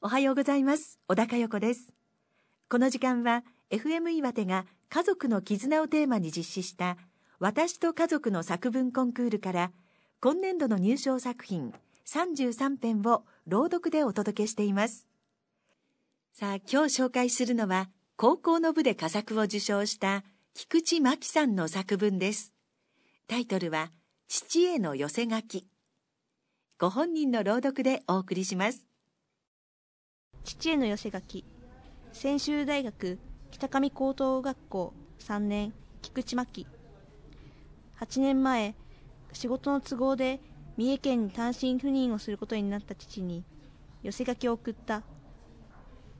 おはようございます。小高代子です。この時間は FM 岩手が家族の絆をテーマに実施した私と家族の作文コンクールから今年度の入賞作品33編を朗読でお届けしています。さあ今日紹介するのは高校の部で佳作を受賞した菊池真希さんの作文です。タイトルは父への寄せ書き。ご本人の朗読でお送りします。父への寄せ書き。専修大学北上高等学校3年菊池真希。8年前仕事の都合で三重県に単身赴任をすることになった父に寄せ書きを送った。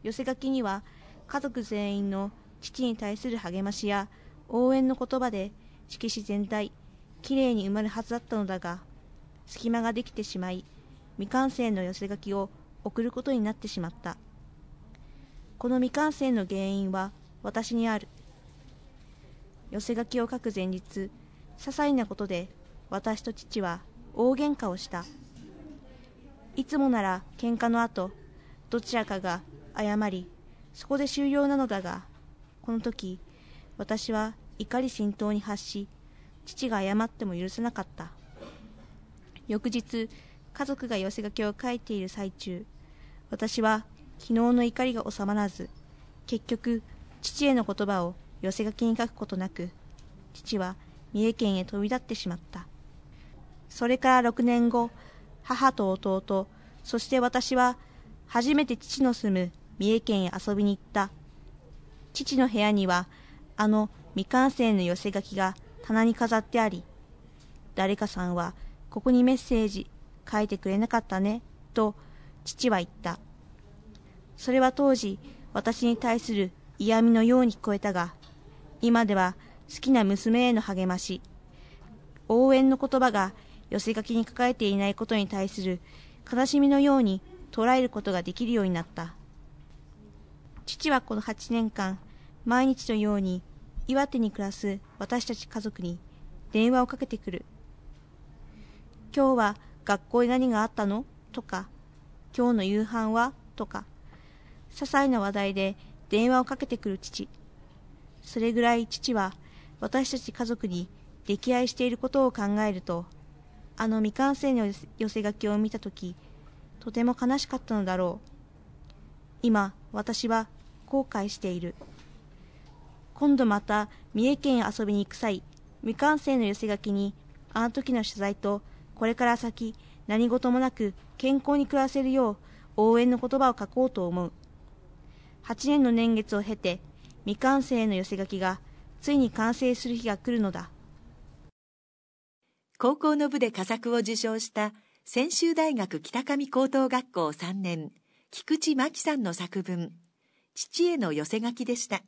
寄せ書きには家族全員の父に対する励ましや応援の言葉で色紙全体きれいに埋まるはずだったのだが隙間ができてしまい未完成の寄せ書きを送ることになってしまった。この未完成の原因は私にある。寄せ書きを書く前日些細なことで私と父は大喧嘩をした。いつもなら喧嘩の後どちらかが謝りそこで終了なのだがこの時私は怒り心頭に発し父が謝っても許せなかった。翌日家族が寄せ書きを書いている最中私は昨日の怒りが収まらず結局父への言葉を寄せ書きに書くことなく父は三重県へ飛び立ってしまった。それから6年後母と弟そして私は初めて父の住む三重県へ遊びに行った。父の部屋にはあの未完成の寄せ書きが棚に飾ってあり誰かさんはここにメッセージ書いてくれなかったねと父は言った。それは当時私に対する嫌味のように聞こえたが今では好きな娘への励まし応援の言葉が寄せ書きに書かれていないことに対する悲しみのように捉えることができるようになった。父はこの8年間毎日のように岩手に暮らす私たち家族に電話をかけてくる今日は学校で何があったの？とか今日の夕飯は？とか些細な話題で電話をかけてくる父。それぐらい父は私たち家族に溺愛していることを考えるとあの未完成の寄せ書きを見た時とても悲しかったのだろう。今私は後悔している。今度また三重県へ遊びに行く際未完成の寄せ書きにあの時の取材とこれから先何事もなく健康に暮らせるよう応援の言葉を書こうと思う。8年の年月を経て未完成の寄せ書きがついに完成する日が来るのだ高校の部で佳作を受賞した専修大学北上高等学校3年菊池真紀さんの作文「父への寄せ書き」でした。